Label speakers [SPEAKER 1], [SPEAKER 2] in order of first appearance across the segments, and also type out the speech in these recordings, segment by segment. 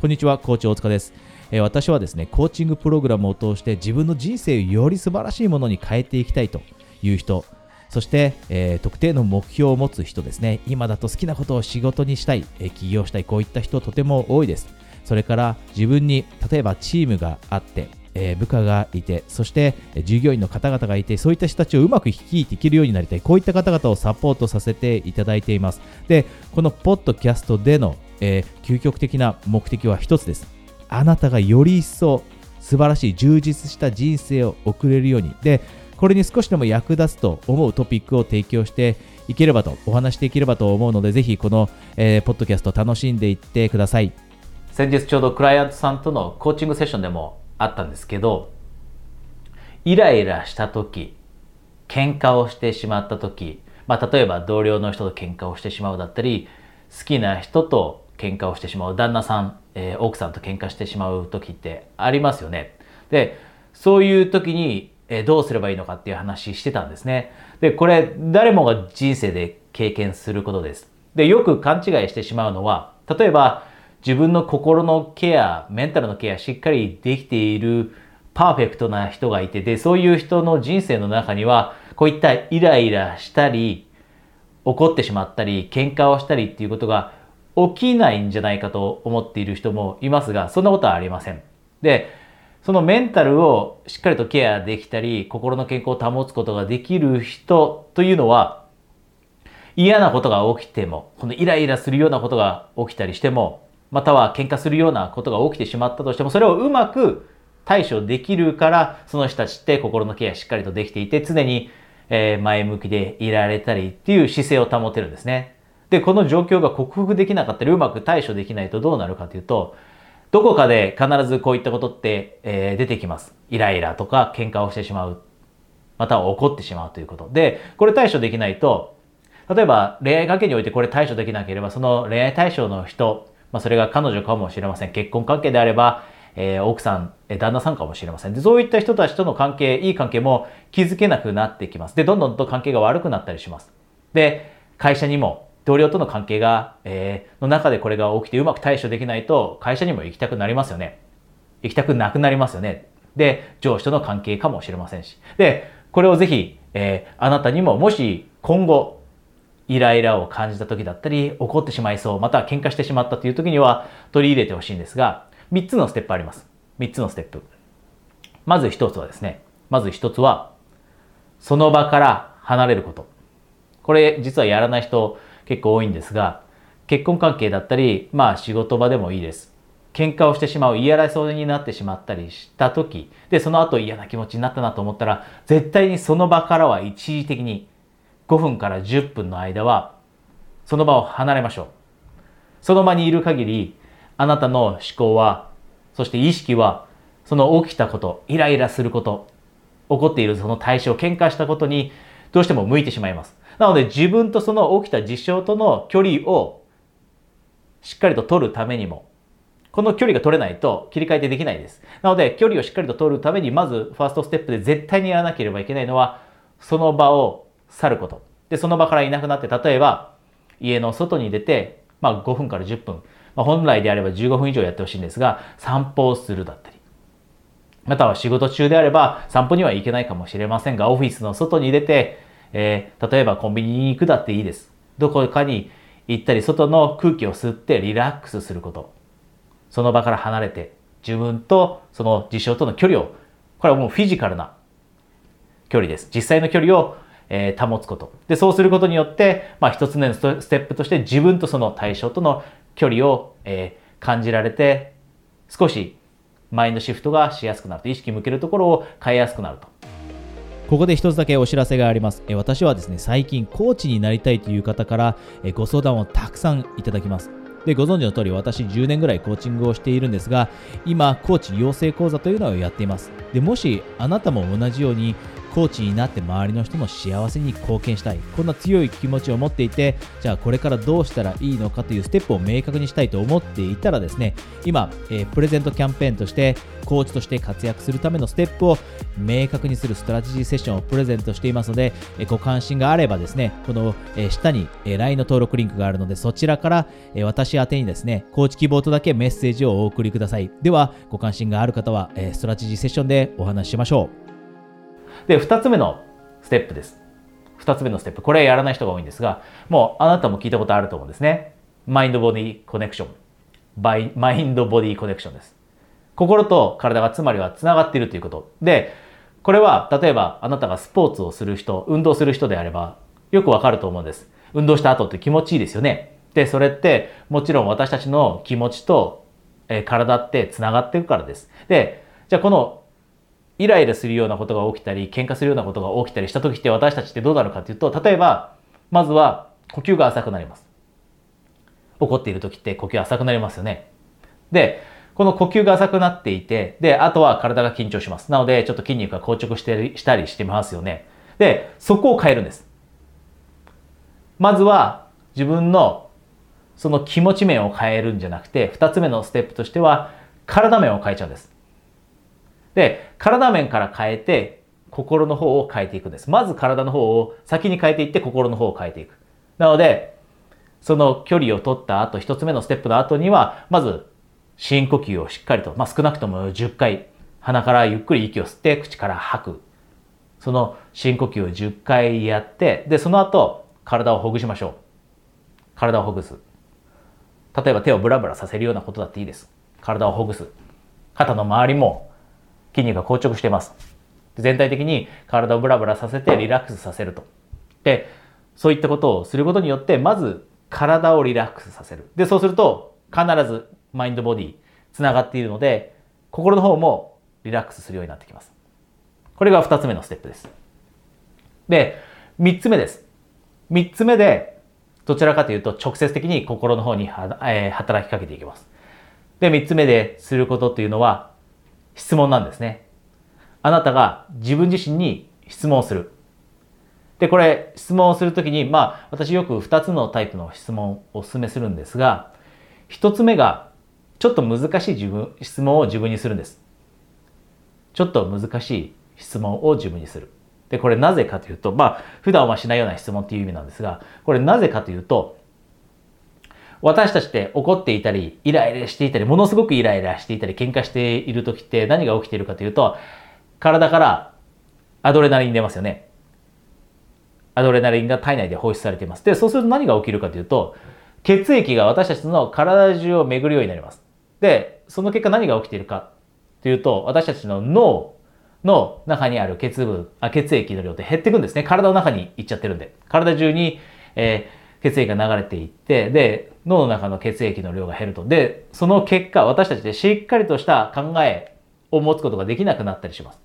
[SPEAKER 1] こんにちは、コーチ大塚です。え、私はですね、コーチングプログラムを通して自分の人生をより素晴らしいものに変えていきたいという人、そして、えー、特定の目標を持つ人ですね、今だと好きなことを仕事にしたい、え、起業したい、こういった人とても多いです。それから自分に例えばチームがあって、えー、部下がいて、そして従業員の方々がいて、そういった人たちをうまく率いていけるようになりたい、こういった方々をサポートさせていただいています。で、このポッドキャストでの、えー、究極的な目的は一つです。あなたがより一層素晴らしい充実した人生を送れるように。で、これに少しでも役立つと思うトピックを提供していければと、お話していければと思うので、ぜひこの、えー、ポッドキャスト楽しんでいってください。先日ちょうどクライアントさんとのコーチングセッションでもあったんですけど、イライラした時、喧嘩をしてしまった時、まあ、例えば同僚の人と喧嘩をしてしまうだったり、好きな人と喧嘩をしてしまう、旦那さん、えー、奥さんと喧嘩してしまう時ってありますよね。で、そういう時に、えー、どうすればいいのかっていう話してたんですね。で、これ誰もが人生で経験することです。で、よく勘違いしてしまうのは、例えば自分の心のケア、メンタルのケアしっかりできているパーフェクトな人がいて、で、そういう人の人生の中には、こういったイライラしたり、怒ってしまったり、喧嘩をしたりっていうことが起きないんじゃないかと思っている人もいますが、そんなことはありません。で、そのメンタルをしっかりとケアできたり、心の健康を保つことができる人というのは、嫌なことが起きても、このイライラするようなことが起きたりしても、または喧嘩するようなことが起きてしまったとしても、それをうまく対処できるから、その人たちって心のケアしっかりとできていて、常に前向きでいられたりっていう姿勢を保てるんですね。で、この状況が克服できなかったり、うまく対処できないとどうなるかというと、どこかで必ずこういったことって、えー、出てきます。イライラとか喧嘩をしてしまう。または怒ってしまうということ。で、これ対処できないと、例えば恋愛関係においてこれ対処できなければ、その恋愛対象の人、まあ、それが彼女かもしれません。結婚関係であれば、えー、奥さん、えー、旦那さんかもしれません。で、そういった人たちとの関係、いい関係も築けなくなってきます。で、どんどんと関係が悪くなったりします。で、会社にも、同僚との関係が、えー、の中でこれが起きてうまく対処できないと、会社にも行きたくなりますよね。行きたくなくなりますよね。で、上司との関係かもしれませんし。で、これをぜひ、えー、あなたにももし今後イライラを感じた時だったり、怒ってしまいそう、または喧嘩してしまったという時には取り入れてほしいんですが、3つのステップあります。3つのステップ。まず1つはですね、まず1つは、その場から離れること。これ実はやらない人結構多いんですが、結婚関係だったり、まあ仕事場でもいいです。喧嘩をしてしまう、嫌らそうになってしまったりした時、で、その後嫌な気持ちになったなと思ったら、絶対にその場からは一時的に5分から10分の間は、その場を離れましょう。その場にいる限り、あなたの思考は、そして意識は、その起きたこと、イライラすること、起こっているその対象、喧嘩したことにどうしても向いてしまいます。なので自分とその起きた事象との距離をしっかりと取るためにも、この距離が取れないと切り替えてできないです。なので距離をしっかりと取るために、まずファーストステップで絶対にやらなければいけないのは、その場を去ること。で、その場からいなくなって、例えば、家の外に出て、まあ5分から10分、まあ、本来であれば15分以上やってほしいんですが、散歩をするだったり、または仕事中であれば散歩には行けないかもしれませんが、オフィスの外に出て、えー、例えばコンビニに行くだっていいです。どこかに行ったり、外の空気を吸ってリラックスすること。その場から離れて、自分とその事象との距離を、これはもうフィジカルな距離です。実際の距離をえー、保つこと。で、そうすることによって、まあ一つ目のステップとして自分とその対象との距離を、えー、感じられて、少しマインドシフトがしやすくなると、意識向けるところを変えやすくなると。ここで一つだけお知らせがあります。え私はですね、最近コーチになりたいという方からえご相談をたくさんいただきます。で、ご存知の通り私10年ぐらいコーチングをしているんですが、今、コーチ養成講座というのをやっています。で、もしあなたも同じようにコーチになって周りの人の幸せに貢献したい。こんな強い気持ちを持っていてじゃあこれからどうしたらいいのかというステップを明確にしたいと思っていたらですね今、え、プレゼントキャンペーンとしてコーチとして活躍するためのステップを明確にするストラテジーセッションをプレゼントしていますので、え、ご関心があればですねこの、え、下に、え LINE の登録リンクがあるのでそちらから、え私宛にですねコーチ希望とだけメッセージをお送りください。ではご関心がある方は、えストラテジーセッションでお話ししましょう。で2つ目のステップです。2つ目のステップ。これやらない人が多いんですが、もうあなたも聞いたことあると思うんですね。マインドボディコネクション。バイマインドボディコネクションです。心と体がつまりはつながっているということ。で、これは例えばあなたがスポーツをする人、運動する人であればよくわかると思うんです。運動した後って気持ちいいですよね。で、それってもちろん私たちの気持ちと、え体ってつながっているからです。で、じゃあこのイライラするようなことが起きたり、喧嘩するようなことが起きたりした時って私たちってどうなるかというと、例えば、まずは呼吸が浅くなります。怒っている時って呼吸浅くなりますよね。で、この呼吸が浅くなっていて、で、あとは体が緊張します。なので、ちょっと筋肉が硬直してしたりしてますよね。で、そこを変えるんです。まずは自分のその気持ち面を変えるんじゃなくて、二つ目のステップとしては体面を変えちゃうんです。で、体面から変えて、心の方を変えていくんです。まず体の方を先に変えていって、心の方を変えていく。なので、その距離を取った後、一つ目のステップの後には、まず深呼吸をしっかりと、まあ、少なくとも10回、鼻からゆっくり息を吸って、口から吐く。その深呼吸を10回やって、で、その後、体をほぐしましょう。体をほぐす。例えば手をブラブラさせるようなことだっていいです。体をほぐす。肩の周りも筋肉が硬直しています。全体的に体をブラブラさせてリラックスさせると。で、そういったことをすることによって、まず体をリラックスさせる。で、そうすると必ずマインドボディつながっているので、心の方もリラックスするようになってきます。これが二つ目のステップです。で、三つ目です。三つ目で、どちらかというと直接的に心の方に働きかけていきます。で、三つ目ですることっていうのは、質問なんですね。あなたが自分自身に質問する。で、これ、質問をするときに、まあ、私よく2つのタイプの質問をお勧めするんですが、1つ目が、ちょっと難しい自分、質問を自分にするんです。ちょっと難しい質問を自分にする。で、これなぜかというと、まあ、普段はしないような質問っていう意味なんですが、これなぜかというと、私たちって怒っていたり、イライラしていたり、ものすごくイライラしていたり、喧嘩している時って何が起きているかというと、体からアドレナリン出ますよね。アドレナリンが体内で放出されています。で、そうすると何が起きるかというと、血液が私たちの体中を巡るようになります。で、その結果何が起きているかというと、私たちの脳の中にある血分、あ血液の量って減っていくんですね。体の中に行っちゃってるんで。体中に、えー血液が流れていって、で、脳の中の血液の量が減ると。で、その結果、私たちでしっかりとした考えを持つことができなくなったりします。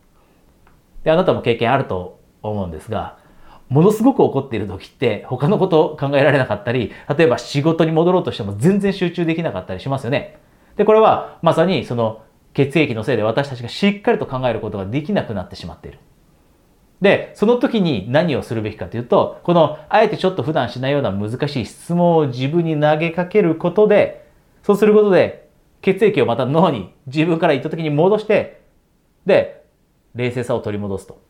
[SPEAKER 1] で、あなたも経験あると思うんですが、ものすごく怒っている時って他のことを考えられなかったり、例えば仕事に戻ろうとしても全然集中できなかったりしますよね。で、これはまさにその血液のせいで私たちがしっかりと考えることができなくなってしまっている。で、その時に何をするべきかというと、この、あえてちょっと普段しないような難しい質問を自分に投げかけることで、そうすることで、血液をまた脳に自分から意図的に戻して、で、冷静さを取り戻すと。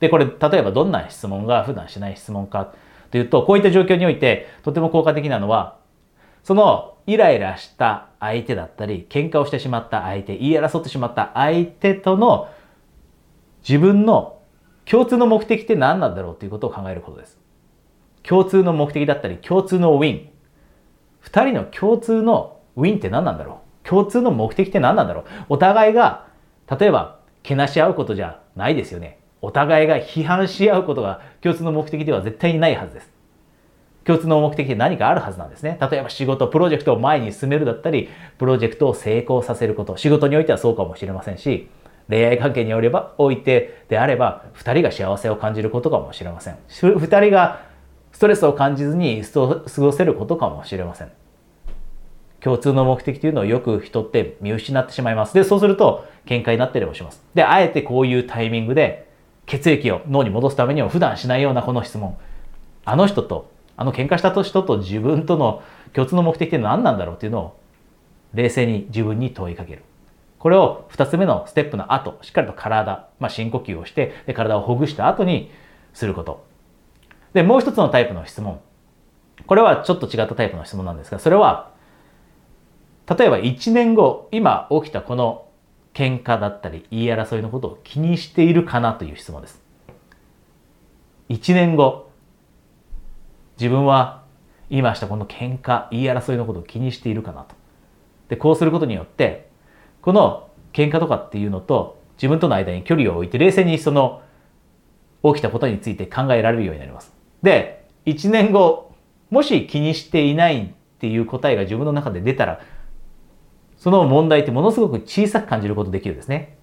[SPEAKER 1] で、これ、例えばどんな質問が普段しない質問かというと、こういった状況において、とても効果的なのは、そのイライラした相手だったり、喧嘩をしてしまった相手、言い争ってしまった相手との自分の共通の目的って何なんだろうということを考えることです。共通の目的だったり、共通のウィン。二人の共通のウィンって何なんだろう？共通の目的って何なんだろう？お互いが、例えば、けなし合うことじゃないですよね。お互いが批判し合うことが共通の目的では絶対にないはずです。共通の目的って何かあるはずなんですね。例えば仕事、プロジェクトを前に進めるだったり、プロジェクトを成功させること。仕事においてはそうかもしれませんし、恋愛関係におれば、おいてであれば、二人が幸せを感じることかもしれません。二人がストレスを感じずに過ごせることかもしれません。共通の目的というのをよく人って見失ってしまいます。で、そうすると喧嘩になったりもします。で、あえてこういうタイミングで血液を脳に戻すためには普段しないようなこの質問。あの人と、あの喧嘩した人と自分との共通の目的って何なんだろうっていうのを冷静に自分に問いかける。これを2つ目のステップの後、しっかりと体、まあ、深呼吸をして、で体をほぐした後にすること。で、もう一つのタイプの質問。これはちょっと違ったタイプの質問なんですが、それは例えば1年後、今起きたこの喧嘩だったり言い争いのことを気にしているかなという質問です。1年後、自分は今したこの喧嘩、言い争いのことを気にしているかなと。で、こうすることによって、この喧嘩とかっていうのと自分との間に距離を置いて冷静にその起きたことについて考えられるようになります。で、1年後、もし気にしていないっていう答えが自分の中で出たら、その問題ってものすごく小さく感じることできるんですね。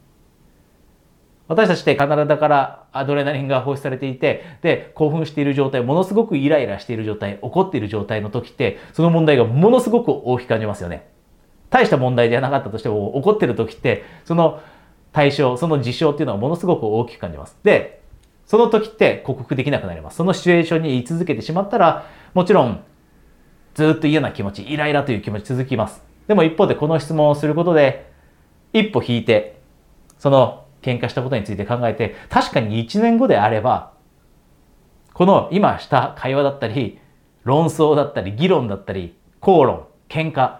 [SPEAKER 1] 私たちって体からアドレナリンが放出されていて、で、興奮している状態、ものすごくイライラしている状態、怒っている状態の時って、その問題がものすごく大きく感じますよね。大した問題ではなかったとしても、怒ってる時って、その対象、その事象っていうのはものすごく大きく感じます。で、その時って克服できなくなります。そのシチュエーションに居続けてしまったら、もちろん、ずっと嫌な気持ち、イライラという気持ち続きます。でも一方でこの質問をすることで、一歩引いて、その喧嘩したことについて考えて、確かに1年後であれば、この今した会話だったり、論争だったり、議論だったり、口論、喧嘩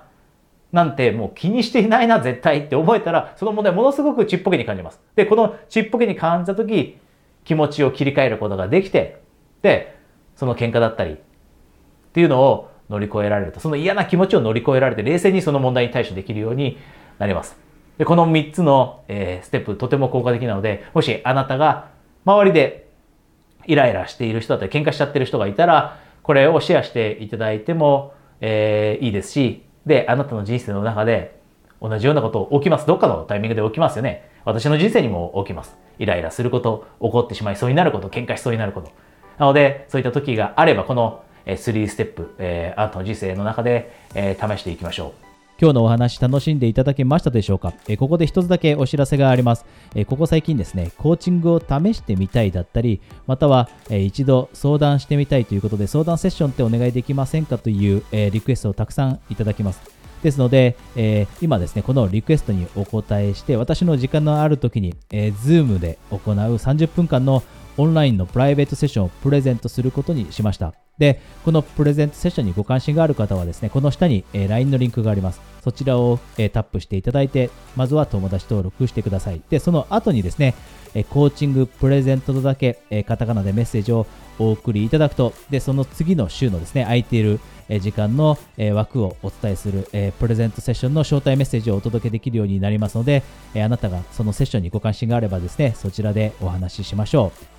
[SPEAKER 1] なんてもう気にしていないな、絶対って思えたら、その問題ものすごくちっぽけに感じます。で、このちっぽけに感じたとき、気持ちを切り替えることができて、で、その喧嘩だったりっていうのを乗り越えられると、その嫌な気持ちを乗り越えられて、冷静にその問題に対処できるようになります。で、この3つの、えー、ステップ、とても効果的なので、もしあなたが周りでイライラしている人だったり、喧嘩しちゃってる人がいたら、これをシェアしていただいても、えー、いいですし、で、あなたの人生の中で同じようなこと起きます。どっかのタイミングで起きますよね。私の人生にも起きます。イライラすること、怒ってしまいそうになること、喧嘩しそうになること。なので、そういった時があれば、この3ステップ、えー、あなたの人生の中で、えー、試していきましょう。今日のお話楽しんでいただけましたでしょうか、え、ここで一つだけお知らせがあります、え、ここ最近ですね、コーチングを試してみたいだったり、または、え、一度相談してみたいということで、相談セッションってお願いできませんかという、えリクエストをたくさんいただきます。ですので、えー、今ですね、このリクエストにお答えして、私の時間のある時に、えー、Zoom で行う30分間のオンラインのプライベートセッションをプレゼントすることにしました。で、このプレゼントセッションにご関心がある方はですね、この下に、えー、LINE のリンクがあります。そちらを、え、タップしていただいて、まずは友達登録してください。で、その後にですね、え、コーチングプレゼントとだけ、え、カタカナでメッセージをお送りいただくと、で、その次の週のですね、空いている時間の枠をお伝えするプレゼントセッションの招待メッセージをお届けできるようになりますので、あなたがそのセッションにご関心があればですね、そちらでお話ししましょう。